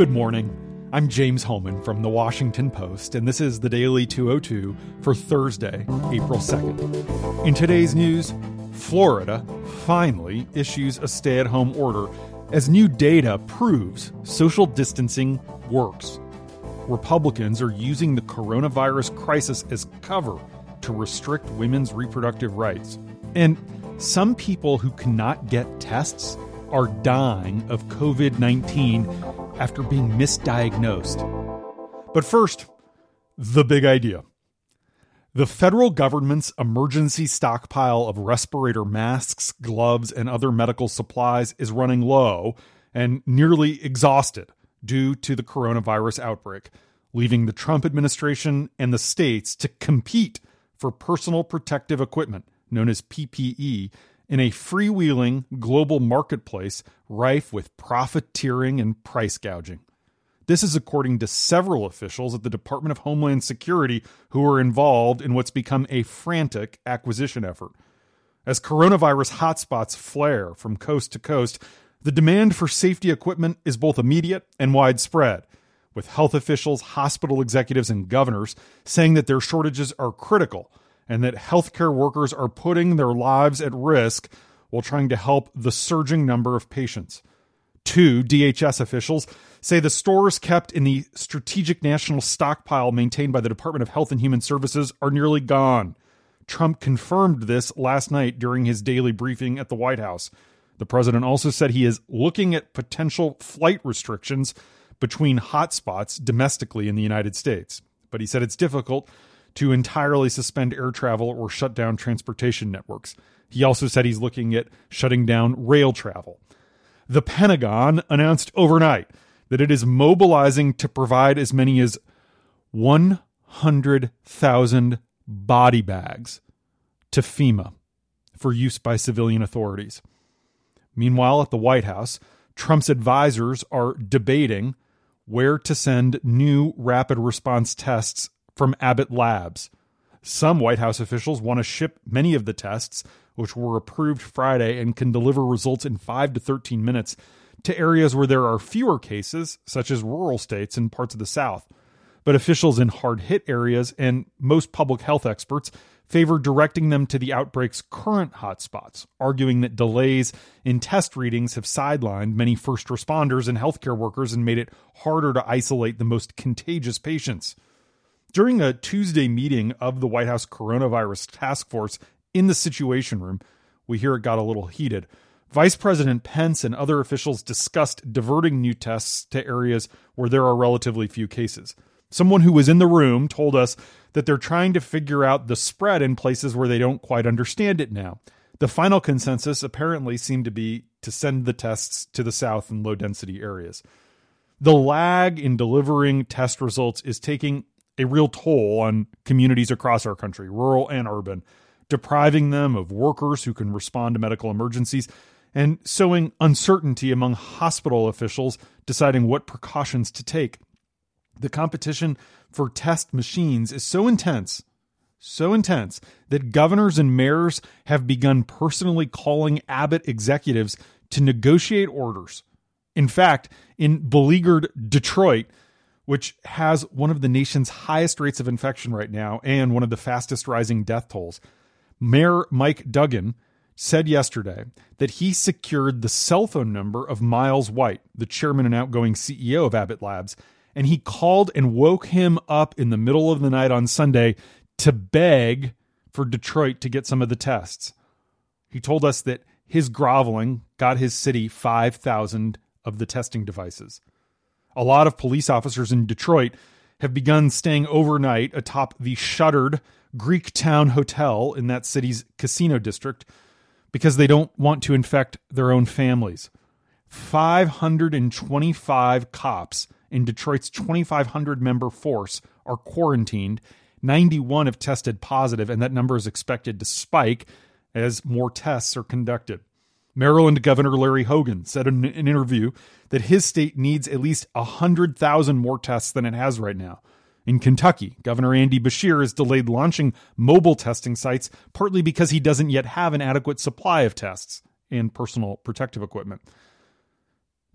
Good morning. I'm James Hohmann from The Washington Post, and this is the Daily 202 for Thursday, April 2nd. In today's news, Florida finally issues a stay at home order as new data proves social distancing works. Republicans are using the coronavirus crisis as cover to restrict women's reproductive rights. And some people who cannot get tests are dying of COVID 19 after being misdiagnosed. But first, the big idea. The federal government's emergency stockpile of respirator masks, gloves, and other medical supplies is running low and nearly exhausted due to the coronavirus outbreak, leaving the Trump administration and the states to compete for personal protective equipment, known as PPE, in a freewheeling global marketplace rife with profiteering and price gouging. This is according to several officials at the Department of Homeland Security who are involved in what's become a frantic acquisition effort. As coronavirus hotspots flare from coast to coast, the demand for safety equipment is both immediate and widespread, with health officials, hospital executives, and governors saying that their shortages are critical and that healthcare workers are putting their lives at risk while trying to help the surging number of patients. Two DHS officials say the stores kept in the strategic national stockpile maintained by the Department of Health and Human Services are nearly gone. Trump confirmed this last night during his daily briefing at the White House. The president also said he is looking at potential flight restrictions between hotspots domestically in the United States. But he said it's difficult to entirely suspend air travel or shut down transportation networks. He also said he's looking at shutting down rail travel. The Pentagon announced overnight that it is mobilizing to provide as many as 100,000 body bags to FEMA for use by civilian authorities. Meanwhile, at the White House, Trump's advisors are debating where to send new rapid response tests from Abbott Labs. Some White House officials want to ship many of the tests, which were approved Friday and can deliver results in 5 to 13 minutes, to areas where there are fewer cases, such as rural states and parts of the South. But officials in hard hit areas and most public health experts favor directing them to the outbreak's current hotspots, arguing that delays in test readings have sidelined many first responders and healthcare workers and made it harder to isolate the most contagious patients. During a Tuesday meeting of the White House Coronavirus Task Force in the Situation Room, we hear it got a little heated. Vice President Pence and other officials discussed diverting new tests to areas where there are relatively few cases. Someone who was in the room told us that they're trying to figure out the spread in places where they don't quite understand it now. The final consensus apparently seemed to be to send the tests to the south and low density areas. The lag in delivering test results is taking a real toll on communities across our country, rural and urban, depriving them of workers who can respond to medical emergencies and sowing uncertainty among hospital officials deciding what precautions to take. The competition for test machines is so intense, so intense, that governors and mayors have begun personally calling Abbott executives to negotiate orders. In fact, in beleaguered Detroit, which has one of the nation's highest rates of infection right now and one of the fastest rising death tolls. Mayor Mike Duggan said yesterday that he secured the cell phone number of Miles White, the chairman and outgoing CEO of Abbott Labs, and he called and woke him up in the middle of the night on Sunday to beg for Detroit to get some of the tests. He told us that his groveling got his city 5,000 of the testing devices. A lot of police officers in Detroit have begun staying overnight atop the shuttered Greektown Hotel in that city's casino district because they don't want to infect their own families. 525 cops in Detroit's 2,500 member force are quarantined. 91 have tested positive, and that number is expected to spike as more tests are conducted. Maryland Governor Larry Hogan said in an interview that his state needs at least 100,000 more tests than it has right now. In Kentucky, Governor Andy Beshear has delayed launching mobile testing sites partly because he doesn't yet have an adequate supply of tests and personal protective equipment.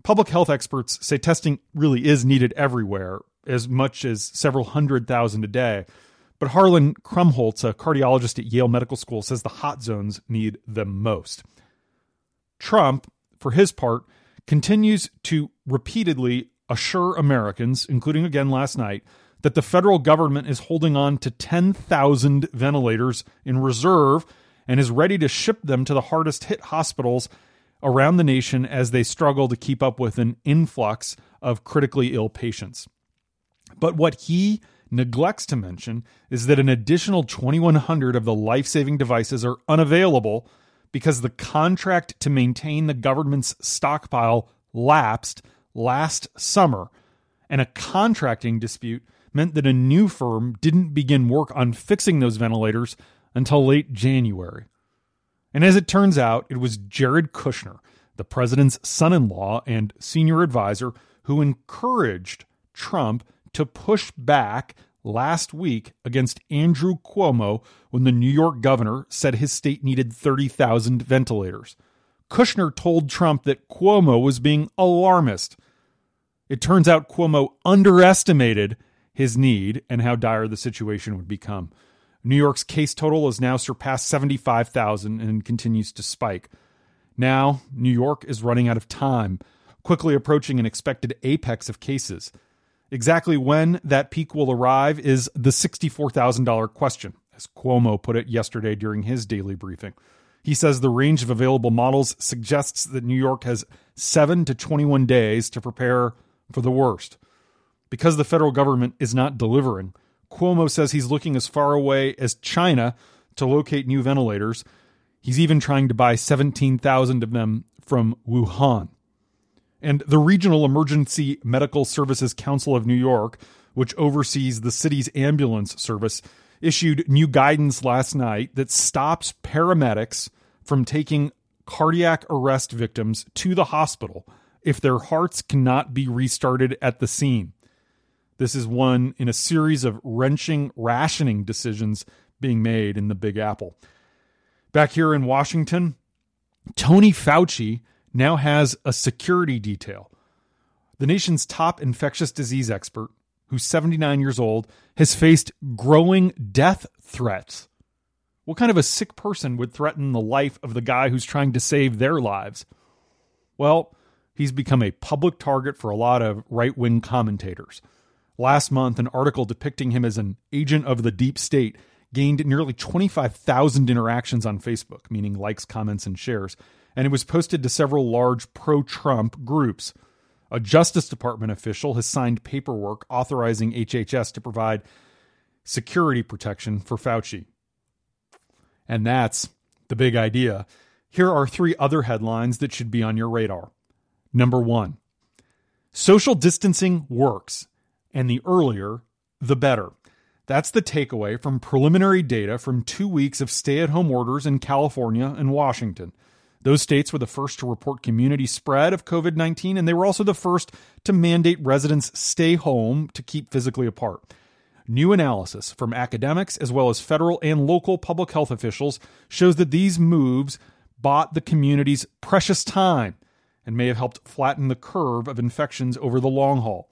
Public health experts say testing really is needed everywhere, as much as several hundred thousand a day. But Harlan Krumholz, a cardiologist at Yale Medical School, says the hot zones need them most. Trump, for his part, continues to repeatedly assure Americans, including again last night, that the federal government is holding on to 10,000 ventilators in reserve and is ready to ship them to the hardest hit hospitals around the nation as they struggle to keep up with an influx of critically ill patients. But what he neglects to mention is that an additional 2,100 of the life saving devices are unavailable because the contract to maintain the government's stockpile lapsed last summer, and a contracting dispute meant that a new firm didn't begin work on fixing those ventilators until late January. And as it turns out, it was Jared Kushner, the president's son in law and senior advisor, who encouraged Trump to push back last week against Andrew Cuomo when the New York governor said his state needed 30,000 ventilators. Kushner told Trump that Cuomo was being alarmist. It turns out Cuomo underestimated his need and how dire the situation would become. New York's case total has now surpassed 75,000 and continues to spike. Now, New York is running out of time, quickly approaching an expected apex of cases. Exactly when that peak will arrive is the $64,000 question, as Cuomo put it yesterday during his daily briefing. He says the range of available models suggests that New York has 7 to 21 days to prepare for the worst. Because the federal government is not delivering, Cuomo says he's looking as far away as China to locate new ventilators. He's even trying to buy 17,000 of them from Wuhan. And the Regional Emergency Medical Services Council of New York, which oversees the city's ambulance service, issued new guidance last night that stops paramedics from taking cardiac arrest victims to the hospital if their hearts cannot be restarted at the scene. This is one in a series of wrenching rationing decisions being made in the Big Apple. Back here in Washington, Tony Fauci now has a security detail. The nation's top infectious disease expert, who's 79 years old, has faced growing death threats. What kind of a sick person would threaten the life of the guy who's trying to save their lives? Well, he's become a public target for a lot of right wing commentators. Last month, an article depicting him as an agent of the deep state gained nearly 25,000 interactions on Facebook, meaning likes, comments, and shares and it was posted to several large pro Trump groups. A Justice Department official has signed paperwork authorizing HHS to provide security protection for Fauci. And that's the big idea. Here are three other headlines that should be on your radar. Number one social distancing works, and the earlier, the better. That's the takeaway from preliminary data from two weeks of stay at home orders in California and Washington. Those states were the first to report community spread of COVID 19, and they were also the first to mandate residents stay home to keep physically apart. New analysis from academics as well as federal and local public health officials shows that these moves bought the communities precious time and may have helped flatten the curve of infections over the long haul.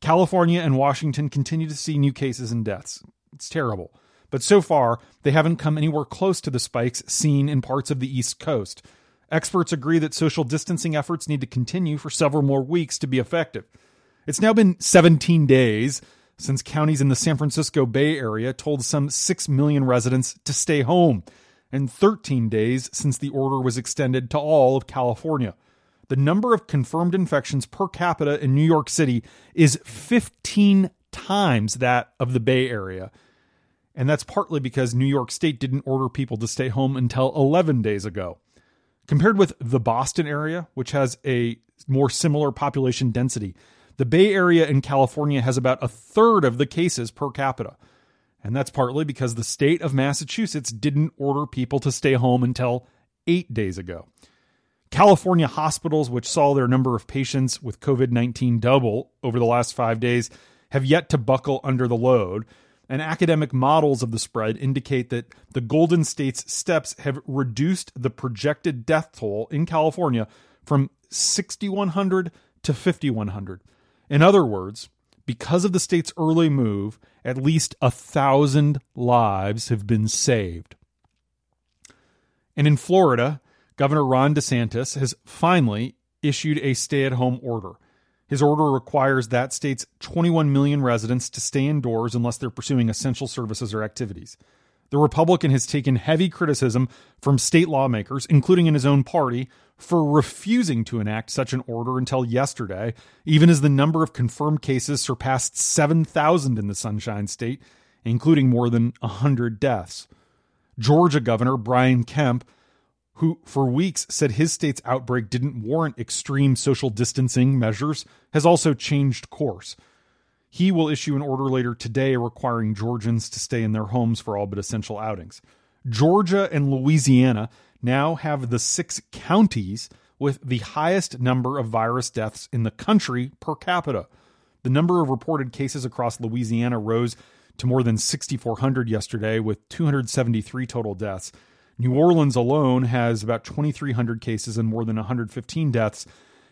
California and Washington continue to see new cases and deaths. It's terrible. But so far, they haven't come anywhere close to the spikes seen in parts of the East Coast. Experts agree that social distancing efforts need to continue for several more weeks to be effective. It's now been 17 days since counties in the San Francisco Bay Area told some 6 million residents to stay home, and 13 days since the order was extended to all of California. The number of confirmed infections per capita in New York City is 15 times that of the Bay Area. And that's partly because New York State didn't order people to stay home until 11 days ago. Compared with the Boston area, which has a more similar population density, the Bay Area in California has about a third of the cases per capita. And that's partly because the state of Massachusetts didn't order people to stay home until eight days ago. California hospitals, which saw their number of patients with COVID 19 double over the last five days, have yet to buckle under the load, and academic models of the spread indicate that the Golden State's steps have reduced the projected death toll in California from 6,100 to 5,100. In other words, because of the state's early move, at least a thousand lives have been saved. And in Florida, Governor Ron DeSantis has finally issued a stay at home order. His order requires that state's 21 million residents to stay indoors unless they're pursuing essential services or activities. The Republican has taken heavy criticism from state lawmakers, including in his own party, for refusing to enact such an order until yesterday, even as the number of confirmed cases surpassed 7,000 in the Sunshine State, including more than 100 deaths. Georgia Governor Brian Kemp who for weeks said his state's outbreak didn't warrant extreme social distancing measures, has also changed course. He will issue an order later today requiring Georgians to stay in their homes for all but essential outings. Georgia and Louisiana now have the six counties with the highest number of virus deaths in the country per capita. The number of reported cases across Louisiana rose to more than 6,400 yesterday, with 273 total deaths. New Orleans alone has about 2,300 cases and more than 115 deaths.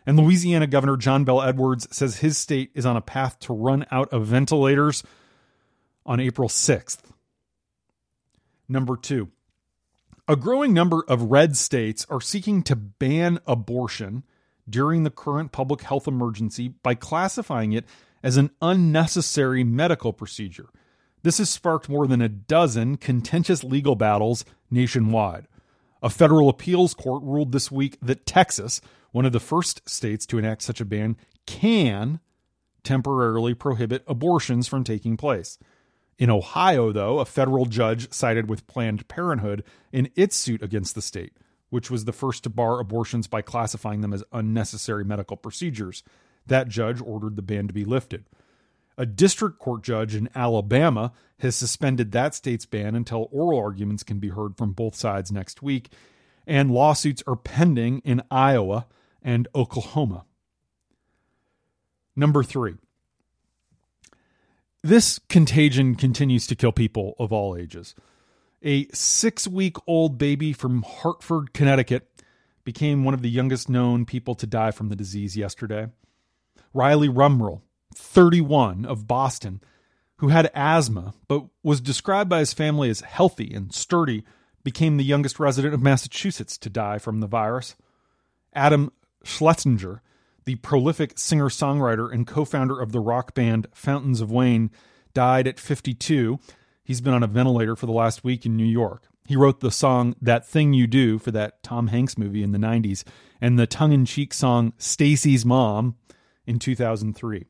And Louisiana Governor John Bel Edwards says his state is on a path to run out of ventilators on April 6th. Number two, a growing number of red states are seeking to ban abortion during the current public health emergency by classifying it as an unnecessary medical procedure. This has sparked more than a dozen contentious legal battles nationwide. A federal appeals court ruled this week that Texas, one of the first states to enact such a ban, can temporarily prohibit abortions from taking place. In Ohio, though, a federal judge sided with Planned Parenthood in its suit against the state, which was the first to bar abortions by classifying them as unnecessary medical procedures. That judge ordered the ban to be lifted. A district court judge in Alabama has suspended that state's ban until oral arguments can be heard from both sides next week, and lawsuits are pending in Iowa and Oklahoma. Number three, this contagion continues to kill people of all ages. A six week old baby from Hartford, Connecticut, became one of the youngest known people to die from the disease yesterday. Riley Rumrell 31 of Boston, who had asthma but was described by his family as healthy and sturdy, became the youngest resident of Massachusetts to die from the virus. Adam Schlesinger, the prolific singer songwriter and co founder of the rock band Fountains of Wayne, died at 52. He's been on a ventilator for the last week in New York. He wrote the song That Thing You Do for that Tom Hanks movie in the 90s and the tongue in cheek song Stacy's Mom in 2003.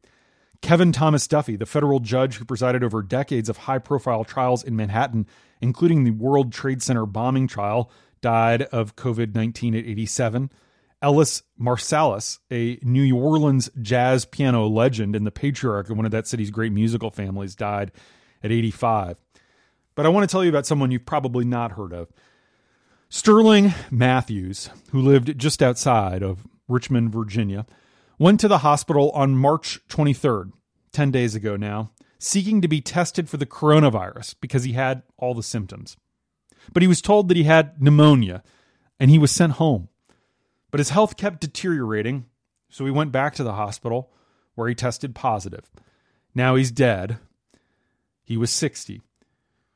Kevin Thomas Duffy, the federal judge who presided over decades of high profile trials in Manhattan, including the World Trade Center bombing trial, died of COVID 19 at 87. Ellis Marsalis, a New Orleans jazz piano legend and the patriarch of one of that city's great musical families, died at 85. But I want to tell you about someone you've probably not heard of. Sterling Matthews, who lived just outside of Richmond, Virginia, went to the hospital on March 23rd, 10 days ago now, seeking to be tested for the coronavirus because he had all the symptoms. But he was told that he had pneumonia and he was sent home. But his health kept deteriorating, so he went back to the hospital where he tested positive. Now he's dead. He was 60.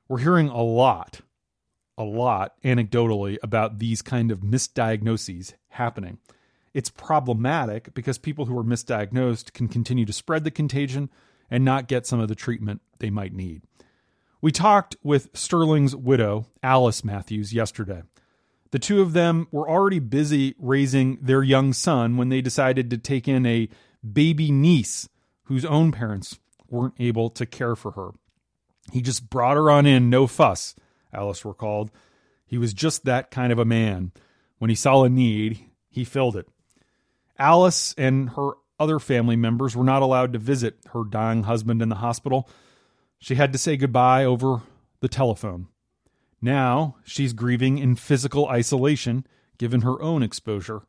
We're hearing a lot, a lot anecdotally about these kind of misdiagnoses happening. It's problematic because people who are misdiagnosed can continue to spread the contagion and not get some of the treatment they might need. We talked with Sterling's widow, Alice Matthews, yesterday. The two of them were already busy raising their young son when they decided to take in a baby niece whose own parents weren't able to care for her. He just brought her on in, no fuss, Alice recalled. He was just that kind of a man. When he saw a need, he filled it. Alice and her other family members were not allowed to visit her dying husband in the hospital. She had to say goodbye over the telephone. Now she's grieving in physical isolation, given her own exposure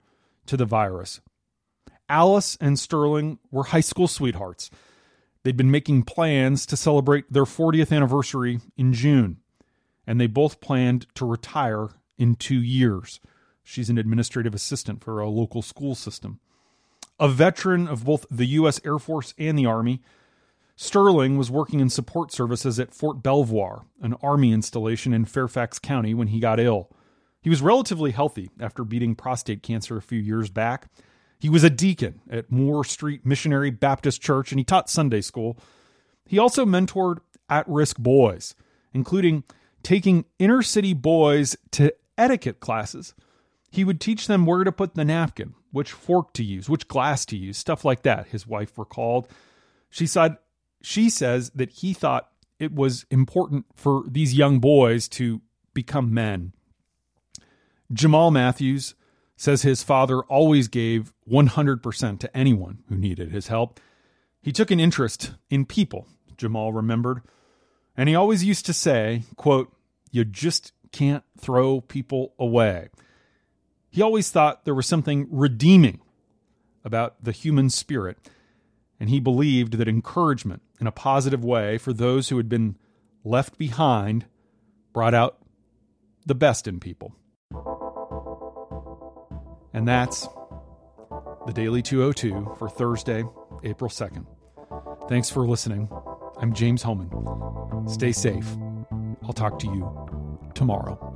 to the virus. Alice and Sterling were high school sweethearts. They'd been making plans to celebrate their 40th anniversary in June, and they both planned to retire in two years. She's an administrative assistant for a local school system. A veteran of both the U.S. Air Force and the Army, Sterling was working in support services at Fort Belvoir, an Army installation in Fairfax County, when he got ill. He was relatively healthy after beating prostate cancer a few years back. He was a deacon at Moore Street Missionary Baptist Church and he taught Sunday school. He also mentored at risk boys, including taking inner city boys to etiquette classes. He would teach them where to put the napkin, which fork to use, which glass to use, stuff like that, his wife recalled. She said she says that he thought it was important for these young boys to become men. Jamal Matthews says his father always gave 100% to anyone who needed his help. He took an interest in people, Jamal remembered, and he always used to say, quote, you just can't throw people away. He always thought there was something redeeming about the human spirit, and he believed that encouragement in a positive way for those who had been left behind brought out the best in people. And that's the Daily 202 for Thursday, April 2nd. Thanks for listening. I'm James Hohmann. Stay safe. I'll talk to you tomorrow.